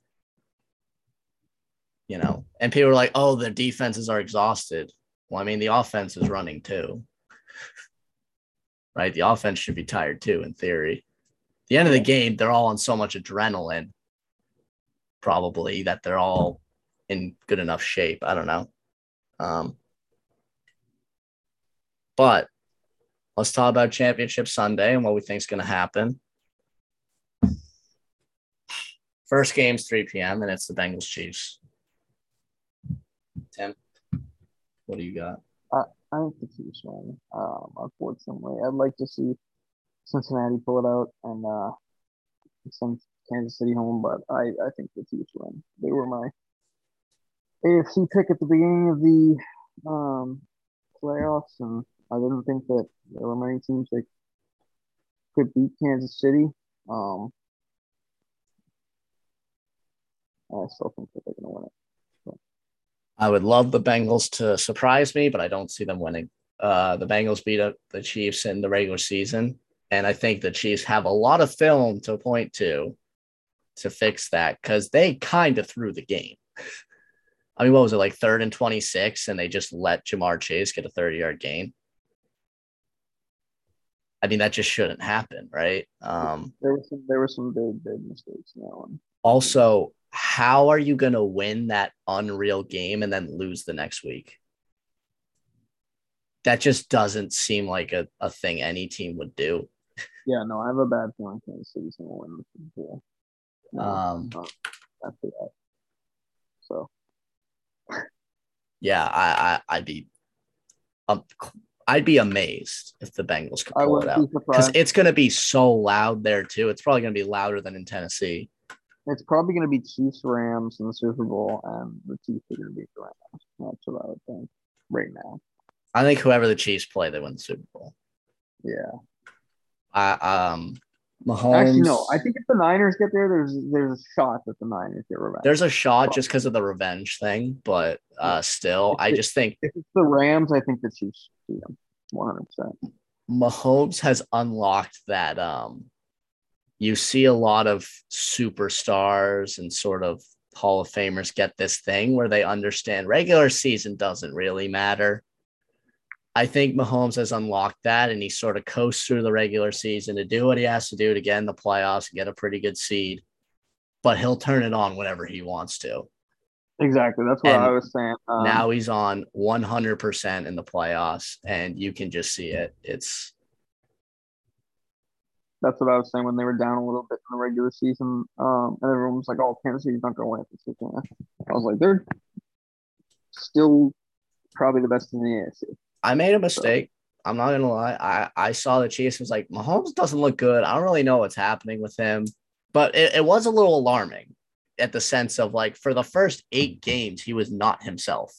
you know, and people are like, oh, the defenses are exhausted. Well, I mean, the offense is running too, right? The offense should be tired too, in theory. The end of the game, they're all on so much adrenaline, probably, that they're all in good enough shape. I don't know. Um, but let's talk about Championship Sunday and what we think is going to happen. First game's 3 p.m. and it's the Bengals Chiefs. Tim, what do you got? I, think the Chiefs win. Um, unfortunately, I'd like to see Cincinnati pull it out and uh, send Kansas City home, but I, I think the Chiefs win. They were my AFC pick at the beginning of the um, playoffs, and I didn't think that there were many teams that could beat Kansas City. Um, I still think that they're going to win it. I would love the Bengals to surprise me, but I don't see them winning. Uh, the Bengals beat up the Chiefs in the regular season, and I think the Chiefs have a lot of film to point to to fix that because they kind of threw the game. I mean, what was it like third and 26, and they just let Ja'Marr Chase get a 30 yard gain? I mean, that just shouldn't happen, right? Um, there were some there were some big big mistakes in that one. Also, how are you going to win that unreal game and then lose the next week? That just doesn't seem like a, a thing any team would do. Yeah, no, I have a bad feeling Kansas City's going to win the Super Bowl. Um, after that, so yeah, I, I I'd be um, I'd be amazed if the Bengals could pull it out because it's going to be so loud there too. It's probably going to be louder than in Tennessee. It's probably going to be Chiefs Rams in the Super Bowl, and the Chiefs are going to beat the Rams. That's what I would think right now. I think whoever the Chiefs play, they win the Super Bowl. Yeah. I um Mahomes. Actually, no. I think if the Niners get there, there's there's a shot that the Niners get revenge. There's a shot just because of the revenge thing, but uh still, I just think if it's the Rams, I think the Chiefs beat them 100. percent Mahomes has unlocked that um you see a lot of superstars and sort of Hall of Famers get this thing where they understand regular season doesn't really matter. I think Mahomes has unlocked that and he sort of coasts through the regular season to do what he has to do to get in the playoffs and get a pretty good seed, but he'll turn it on whenever he wants to. Exactly. That's what and I was saying. Um, now he's on 100% in the playoffs and you can just see it. It's that's what I was saying when they were down a little bit in the regular season. Um, and everyone was like, "Oh, Kansas City's not going to win this weekend." I was like, "They're still probably the best in the AFC." I made a mistake. I'm not gonna lie. I I saw the Chiefs was like, Mahomes doesn't look good. I don't really know what's happening with him, but it, it was a little alarming at the sense of like for the first eight games he was not himself,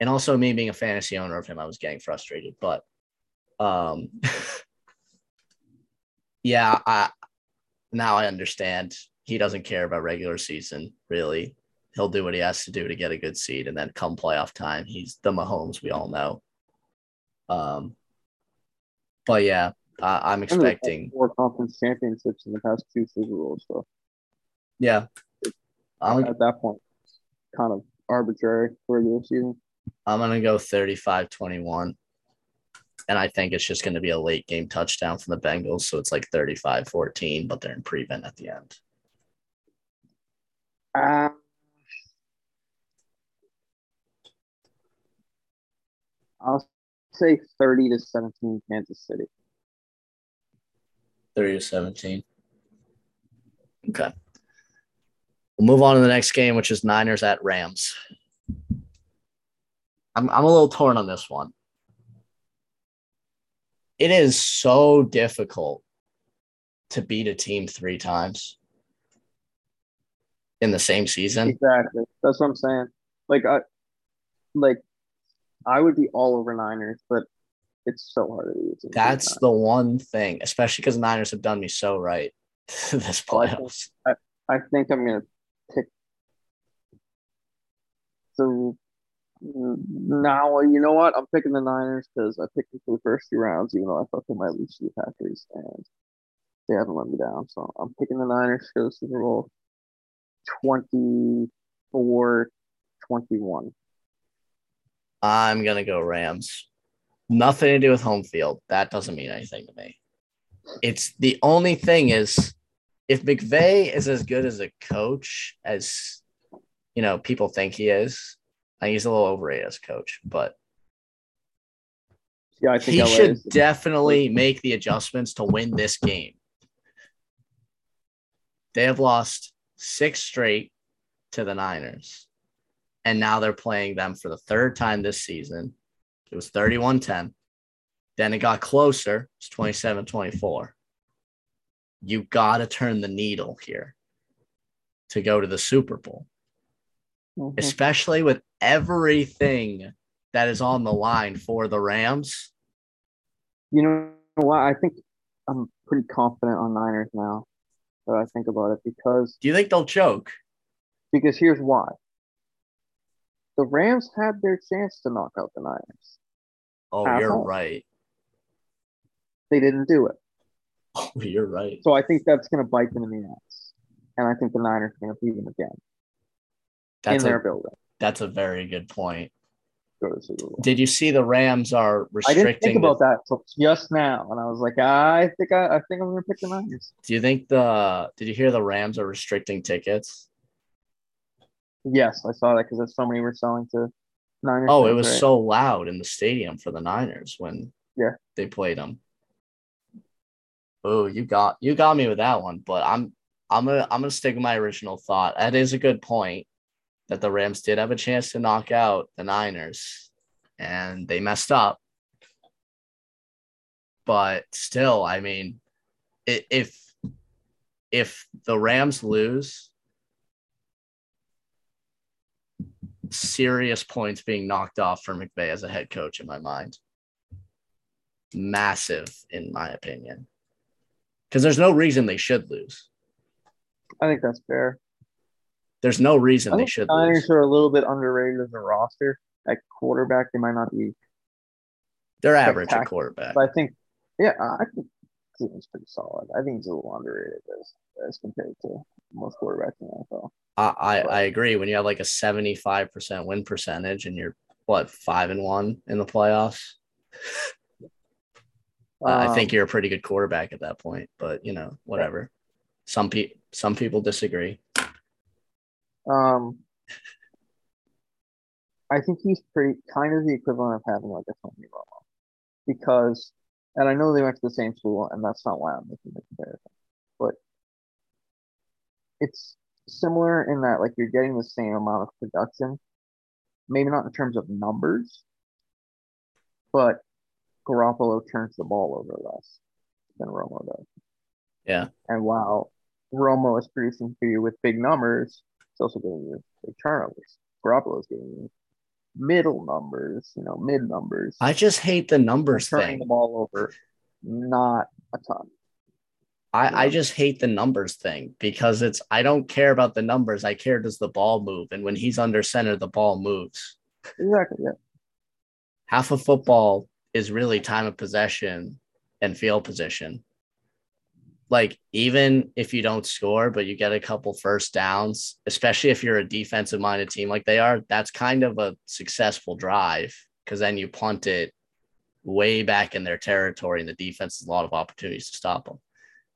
and also me being a fantasy owner of him, I was getting frustrated. But um. yeah, I now I understand he doesn't care about regular season really. He'll do what he has to do to get a good seed, and then come playoff time, he's the Mahomes we all know. Um, but yeah, they've had expecting. four conference championships in the past two Super Bowls. So Yeah. I'm, at that point, kind of arbitrary for regular season. I'm going to go 35 21. And I think it's just going to be a late game touchdown from the Bengals. So it's like 35 14, but they're in prevent at the end. Uh, I'll say 30 to 17 Kansas City. 30 to 17. Okay. We'll move on to the next game, which is Niners at Rams. I'm, I'm a little torn on this one. It is so difficult to beat a team three times in the same season. Exactly. That's what I'm saying. Like I like I would be all over Niners, but it's so hard to do. That's the one thing, especially because Niners have done me so right this Oh, I think- playoffs. I think I'm gonna pick the now you know what? I'm picking the Niners because I picked them for the first two rounds, even though I thought they might lose to the Packers and they haven't let me down. So I'm picking the Niners for the Super Bowl 24 21. I'm gonna go Rams. Nothing to do with home field. That doesn't mean anything to me. It's the only thing is if McVay is as good as a coach as you know people think he is, I think he's a little overrated as coach, but Yeah, I think he LA should is definitely make the adjustments to win this game. They have lost six straight to the Niners. And now they're playing them for the third time this season. It was 31 10. Then it got closer. It's 27 24. You got to turn the needle here to go to the Super Bowl, Mhm. especially with everything that is on the line for the Rams. You know what? I think I'm pretty confident on Niners now. That I think about it because Do you think they'll choke? because here's why. The Rams had their chance to knock out the Niners. Oh, At you're home. right. They didn't do it. Oh, you're right. So I think that's going to bite them in the ass. And I think the Niners are going to beat them again That's in their a building. that's a very good point. Go to Super Bowl. Did you see the Rams are restricting? I didn't think about the- that till just now, and I was like, I think I, I think I'm going to pick the Niners. do you think the? Did you hear the Rams are restricting tickets? Yes, I saw that because so many were selling to Niners. Oh, it was right? so loud in the stadium for the Niners when Yeah. they played them. Oh, you got you got me with that one, but I'm I'm gonna I'm gonna stick with my original thought. That is a good point that the Rams did have a chance to knock out the Niners, and they messed up. But still, I mean, if if the Rams lose, serious points being knocked off for McVay as a head coach in my mind. Massive, in my opinion. Because there's no reason they should lose. I think that's fair. There's no reason they should the Niners lose. are a little bit underrated as a roster. At quarterback, they might not be, They're average at quarterback. but I think, yeah, I think Cleveland's pretty solid. I think he's a little underrated as, as compared to most quarterbacks in the NFL. I, I, I agree. When you have like a 75% win percentage and you're what five and one in the playoffs, uh, I Um, think you're a pretty good quarterback at that point. But you know, whatever. Some people some people disagree. Um, I think he's pretty kind of the equivalent of having like a Tony Romo, because, and I know they went to the same school, and that's not why I'm making the comparison, but it's similar in that like you're getting the same amount of production, maybe not in terms of numbers, but Garoppolo turns the ball over less than Romo does. Yeah. And while Romo is producing for you with big numbers, it's also giving you big turnovers. Garoppolo is giving you middle numbers, you know, mid numbers. I just hate the numbers turning thing. the ball over, not a ton. I, I just hate the numbers thing because it's I don't care about the numbers. I care does the ball move. And when he's under center, the ball moves. Exactly. Yeah. Half of football is really time of possession and field position. Like, even if you don't score, but you get a couple first downs, especially if you're a defensive minded team like they are, that's kind of a successful drive because then you punt it way back in their territory and the defense has a lot of opportunities to stop them.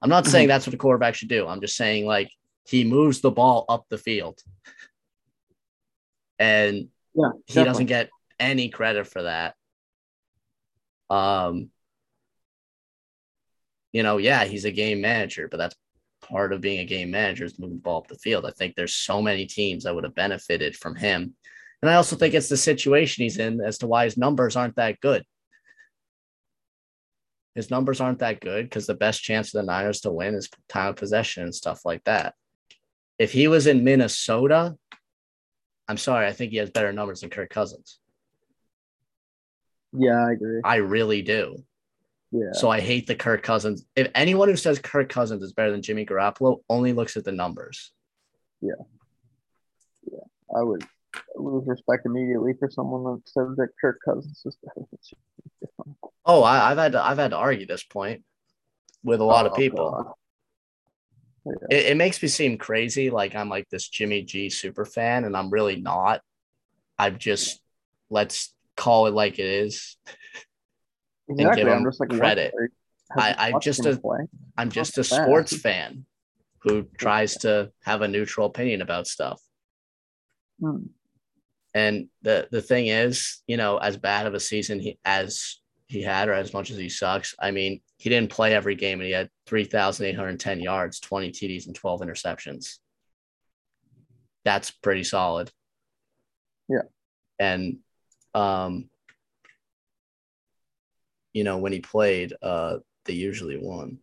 I'm not saying that's what a quarterback should do. I'm just saying, like, he moves the ball up the field. And Yeah, he doesn't get any credit for that. Um, you know, yeah, he's a game manager, but that's part of being a game manager is moving the ball up the field. I think there's so many teams that would have benefited from him. And I also think it's the situation he's in as to why his numbers aren't that good. His numbers aren't that good because the best chance for the Niners to win is time of possession and stuff like that. If he was in Minnesota, I'm sorry, I think he has better numbers than Kirk Cousins. Yeah, I agree. I really do. Yeah. So I hate the Kirk Cousins. If anyone who says Kirk Cousins is better than Jimmy Garoppolo only looks at the numbers. Yeah. Yeah. I would lose respect immediately for someone that says that Kirk Cousins is better than Jimmy Oh, I, I've had to, I've had to argue this point with a lot of Oh, people. God. It, it makes me seem crazy, like I'm like this Jimmy G super fan, and I'm really not. I'm just let's call it like it is. Exactly. give I'm just like credit. I- I just him a-? I'm just a sports fan who tries to have a neutral opinion about stuff. Hmm. And the the thing is, you know, as bad of a season he as he had, or as much as he sucks, I mean, he didn't play every game, and he had three thousand eight hundred ten yards, twenty TDs, and twelve interceptions. That's pretty solid. Yeah. And, um, you know, when he played, uh, they usually won.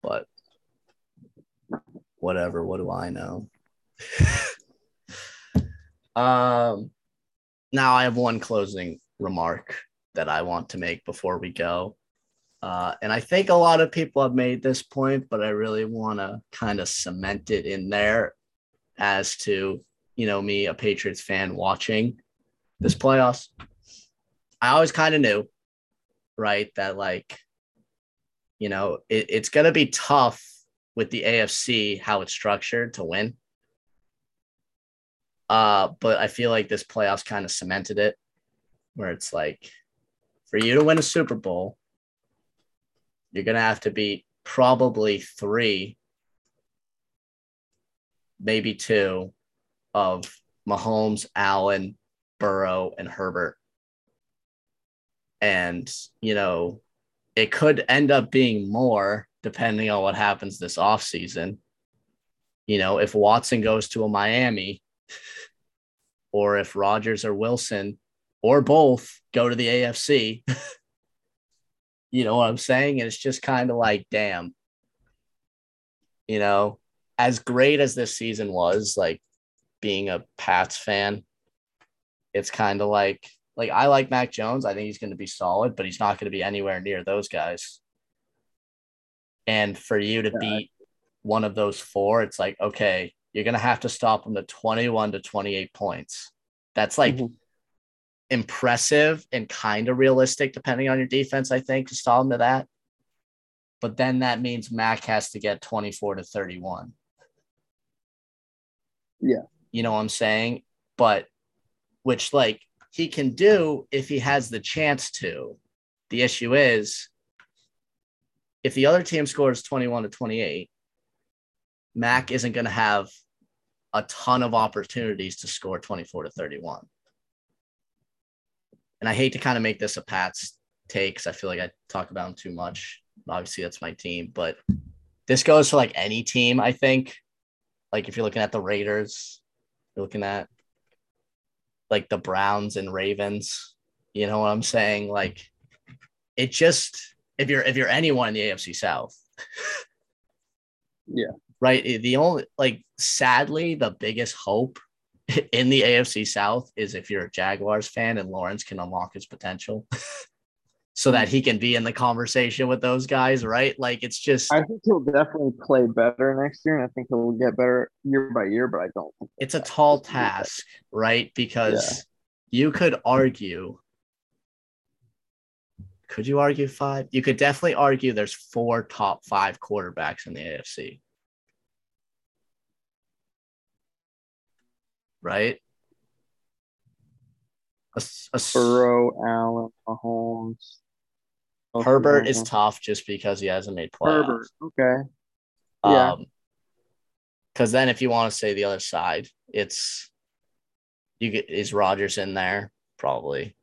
but whatever. What do I know? um, now I have one closing remark that I want to make before we go. Uh, and I think a lot of people have made this point, but I really want to kind of cement it in there as to, you know, me, a Patriots fan watching this playoffs. I always kind of knew, right, that like, you know, it, it's going to be tough with the AFC, how it's structured to win. Uh, but I feel like this playoffs kind of cemented it, where it's like, for you to win a Super Bowl, you're gonna have to beat probably three, maybe two, of Mahomes, Allen, Burrow, and Herbert. And you know, it could end up being more depending on what happens this offseason. You know, if Watson goes to a Miami, or if Rodgers or Wilson or both go to the AFC. you know what I'm saying? And it's just kind of like, damn, you know, as great as this season was, like being a Pats fan, it's kind of like, like I like Mac Jones. I think he's going to be solid, but he's not going to be anywhere near those guys. And for you to Yeah. beat one of those four, it's like, okay, you're going to have to stop them to 21 to 28 points. That's like Mhm. impressive and kind of realistic, depending on your defense, I think, to stall them to that. But then that means Mac has to get 24 to 31. Yeah. You know what I'm saying? But which, like, he can do if he has the chance to. The issue is if the other team scores 21 to 28, Mac isn't going to have a ton of opportunities to score 24 to 31. And I hate to kind of make this a Pats take because I feel like I talk about them too much. Obviously, that's my team, but this goes for like any team, I think. Like if you're looking at the Raiders, you're looking at like the Browns and Ravens. You know what I'm saying? Like it just if you're if you're anyone in the AFC South. Yeah. Right. The only like sadly, the biggest hope in the AFC South is if you're a Jaguars fan and Lawrence can unlock his potential so that he can be in the conversation with those guys, right? Like it's just I think he'll definitely play better next year, and I think he'll get better year by year. But I don't. Think it's a tall task, right? Because you could argue could you argue five? You could definitely argue there's four top five quarterbacks in the AFC. Right? A, a, Burrow, Allen, Mahomes. Herbert is tough just because he hasn't made playoffs. Herbert, okay. Yeah. Um, because then if you want to say the other side, it's you get is Rodgers in there probably,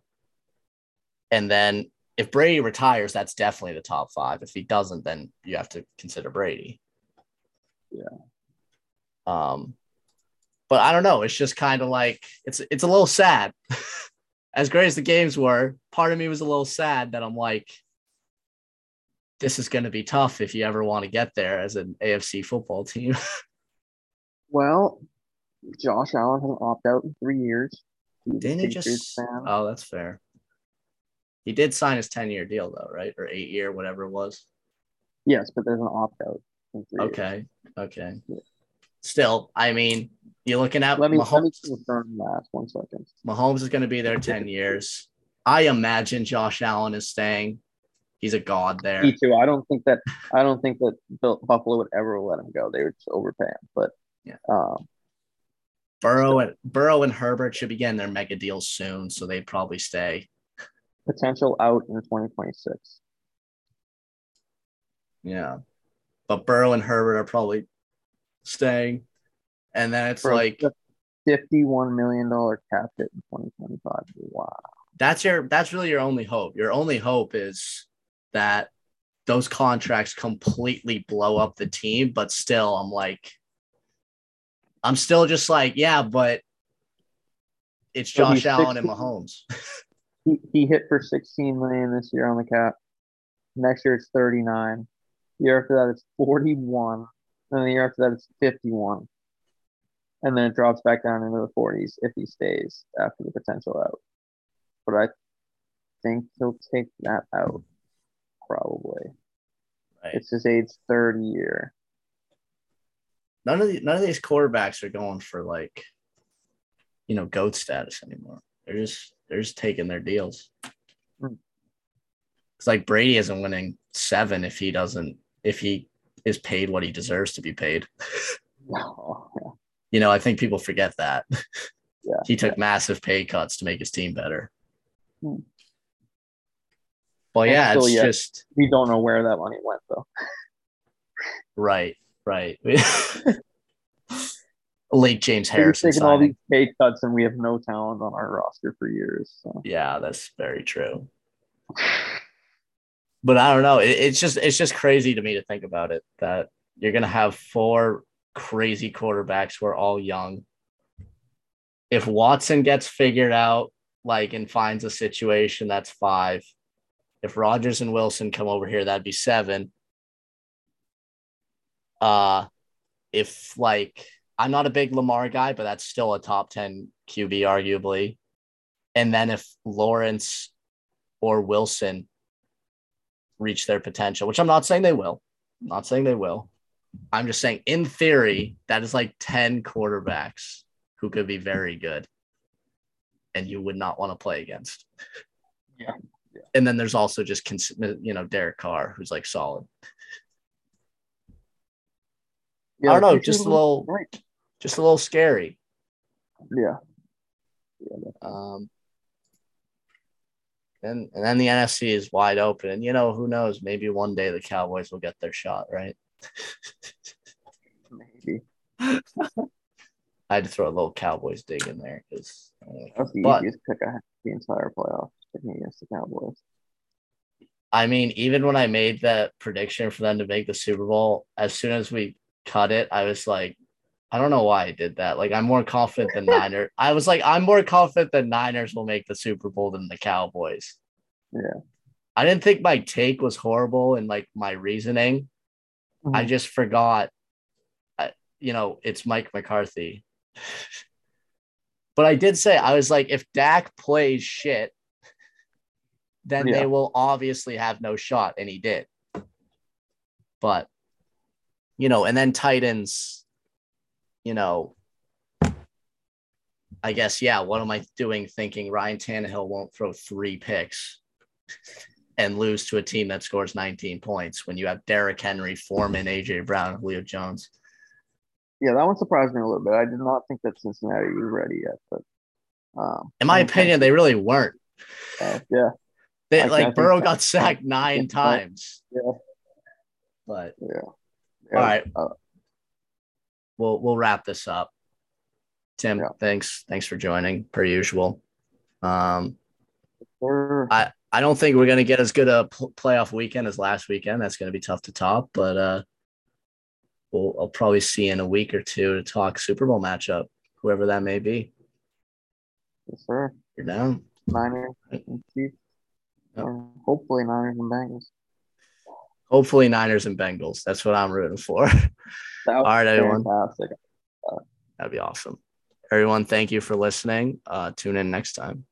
and then if Brady retires, that's definitely the top five. If he doesn't, then you have to consider Brady. Yeah. Um, but I don't know. It's just kind of like it's it's a little sad. as great as the games were, part of me was a little sad that I'm like, this is going to be tough if you ever want to get there as an AFC football team. well, Josh Allen has an opt out in three years. Didn't he just? Oh, that's fair. He did sign his 10 year deal, though, right? Or eight year, whatever it was. Yes, but there's an opt out. Okay. Years. Okay. Yeah. Still, I mean, you're looking at let me, Mahomes. Let me confirm that one second. Mahomes is going to be there 10 years. I imagine Josh Allen is staying. He's a god there. Me too. I don't think that I don't think that Buffalo would ever let him go. They would just overpay him. But yeah. Um, Burrow and Burrow and Herbert should be getting their mega deals soon, so they'd probably stay. Potential out in 2026. Yeah. But Burrow and Herbert are probably staying. And then it's like fifty-one million dollar cap hit in 2025. Wow. That's your that's really your only hope. Your only hope is that those contracts completely blow up the team, but still I'm like I'm still just like, yeah, but it's Josh Allen 16, and Mahomes. he, he hit for 16 million this year on the cap. Next year it's 39. The year after that it's 41. And the year after that, it's 51. And then it drops back down into the 40s if he stays after the potential out. But I think he'll take that out probably. Right. It's his age third year. None of the, none of these quarterbacks are going for like, you know, goat status anymore. They're just they're just taking their deals. Hmm. It's like Brady isn't winning seven if he doesn't if he is paid what he deserves to be paid. You know, I think people forget that. Yeah, he took yeah. massive pay cuts to make his team better. Hmm. Well, yeah, it's yeah, just we don't know where that money went though. right, right. Late James Harrison taking all these pay cuts, and we have no talent on our roster for years. So. Yeah, that's very true but I don't know. It, it's just it's just crazy to me to think about it that you're gonna have four crazy quarterbacks who are all young. If Watson gets figured out, like and finds a situation, that's five. If Rodgers and Wilson come over here, that'd be seven. Uh if like I'm not a big Lamar guy, but that's still a top 10 QB, arguably. And then if Lawrence or Wilson reach their potential, which I'm not saying they will. I'm not saying they will. I'm just saying, in theory, that is like 10 quarterbacks who could be very good and you would not want to play against. Yeah. yeah. And then there's also just, you know, Derek Carr, who's like solid. Yeah, I don't know, just a little, just a little scary. Yeah. yeah. Um, and and then the NFC is wide open. And you know, who knows? Maybe one day the Cowboys will get their shot, right? Maybe. I had to throw a little Cowboys dig in there because uh, the but, easiest pick I had the entire playoffs picking against the Cowboys. I mean, even when I made that prediction for them to make the Super Bowl, as soon as we cut it, I was like, I don't know why I did that. Like, I'm more confident than Niners. I was like, I'm more confident that Niners will make the Super Bowl than the Cowboys. Yeah. I didn't think my take was horrible and like my reasoning. Mm-hmm. I just forgot, I, you know, it's Mike McCarthy. but I did say, I was like, if Dak plays shit, then yeah. they will obviously have no shot. And he did. But, you know, and then Titans you know, I guess, yeah, what am I doing thinking Ryan Tannehill won't throw three picks? and lose to a team that scores 19 points when you have Derrick Henry, Foreman, AJ Brown, Julio Jones. Yeah, that one surprised me a little bit. I did not think that Cincinnati was ready yet, but um, in my opinion, they really weren't. Uh, yeah, they I, like Burrow got sacked nine times. Yeah, but yeah. yeah. All right, uh, we'll we'll wrap this up. Tim, yeah. thanks thanks for joining per usual. Um, sure. I I don't think we're gonna get as good a playoff weekend as last weekend. That's gonna be tough to top, but uh, we'll I'll probably see in a week or two to talk Super Bowl matchup, whoever that may be. Yes, sir. You're down. Niners and Chiefs. Yep. hopefully Niners and Bengals. Hopefully Niners and Bengals. That's what I'm rooting for. All right, everyone. Fantastic. That'd be awesome. Everyone, thank you for listening. Uh, tune in next time.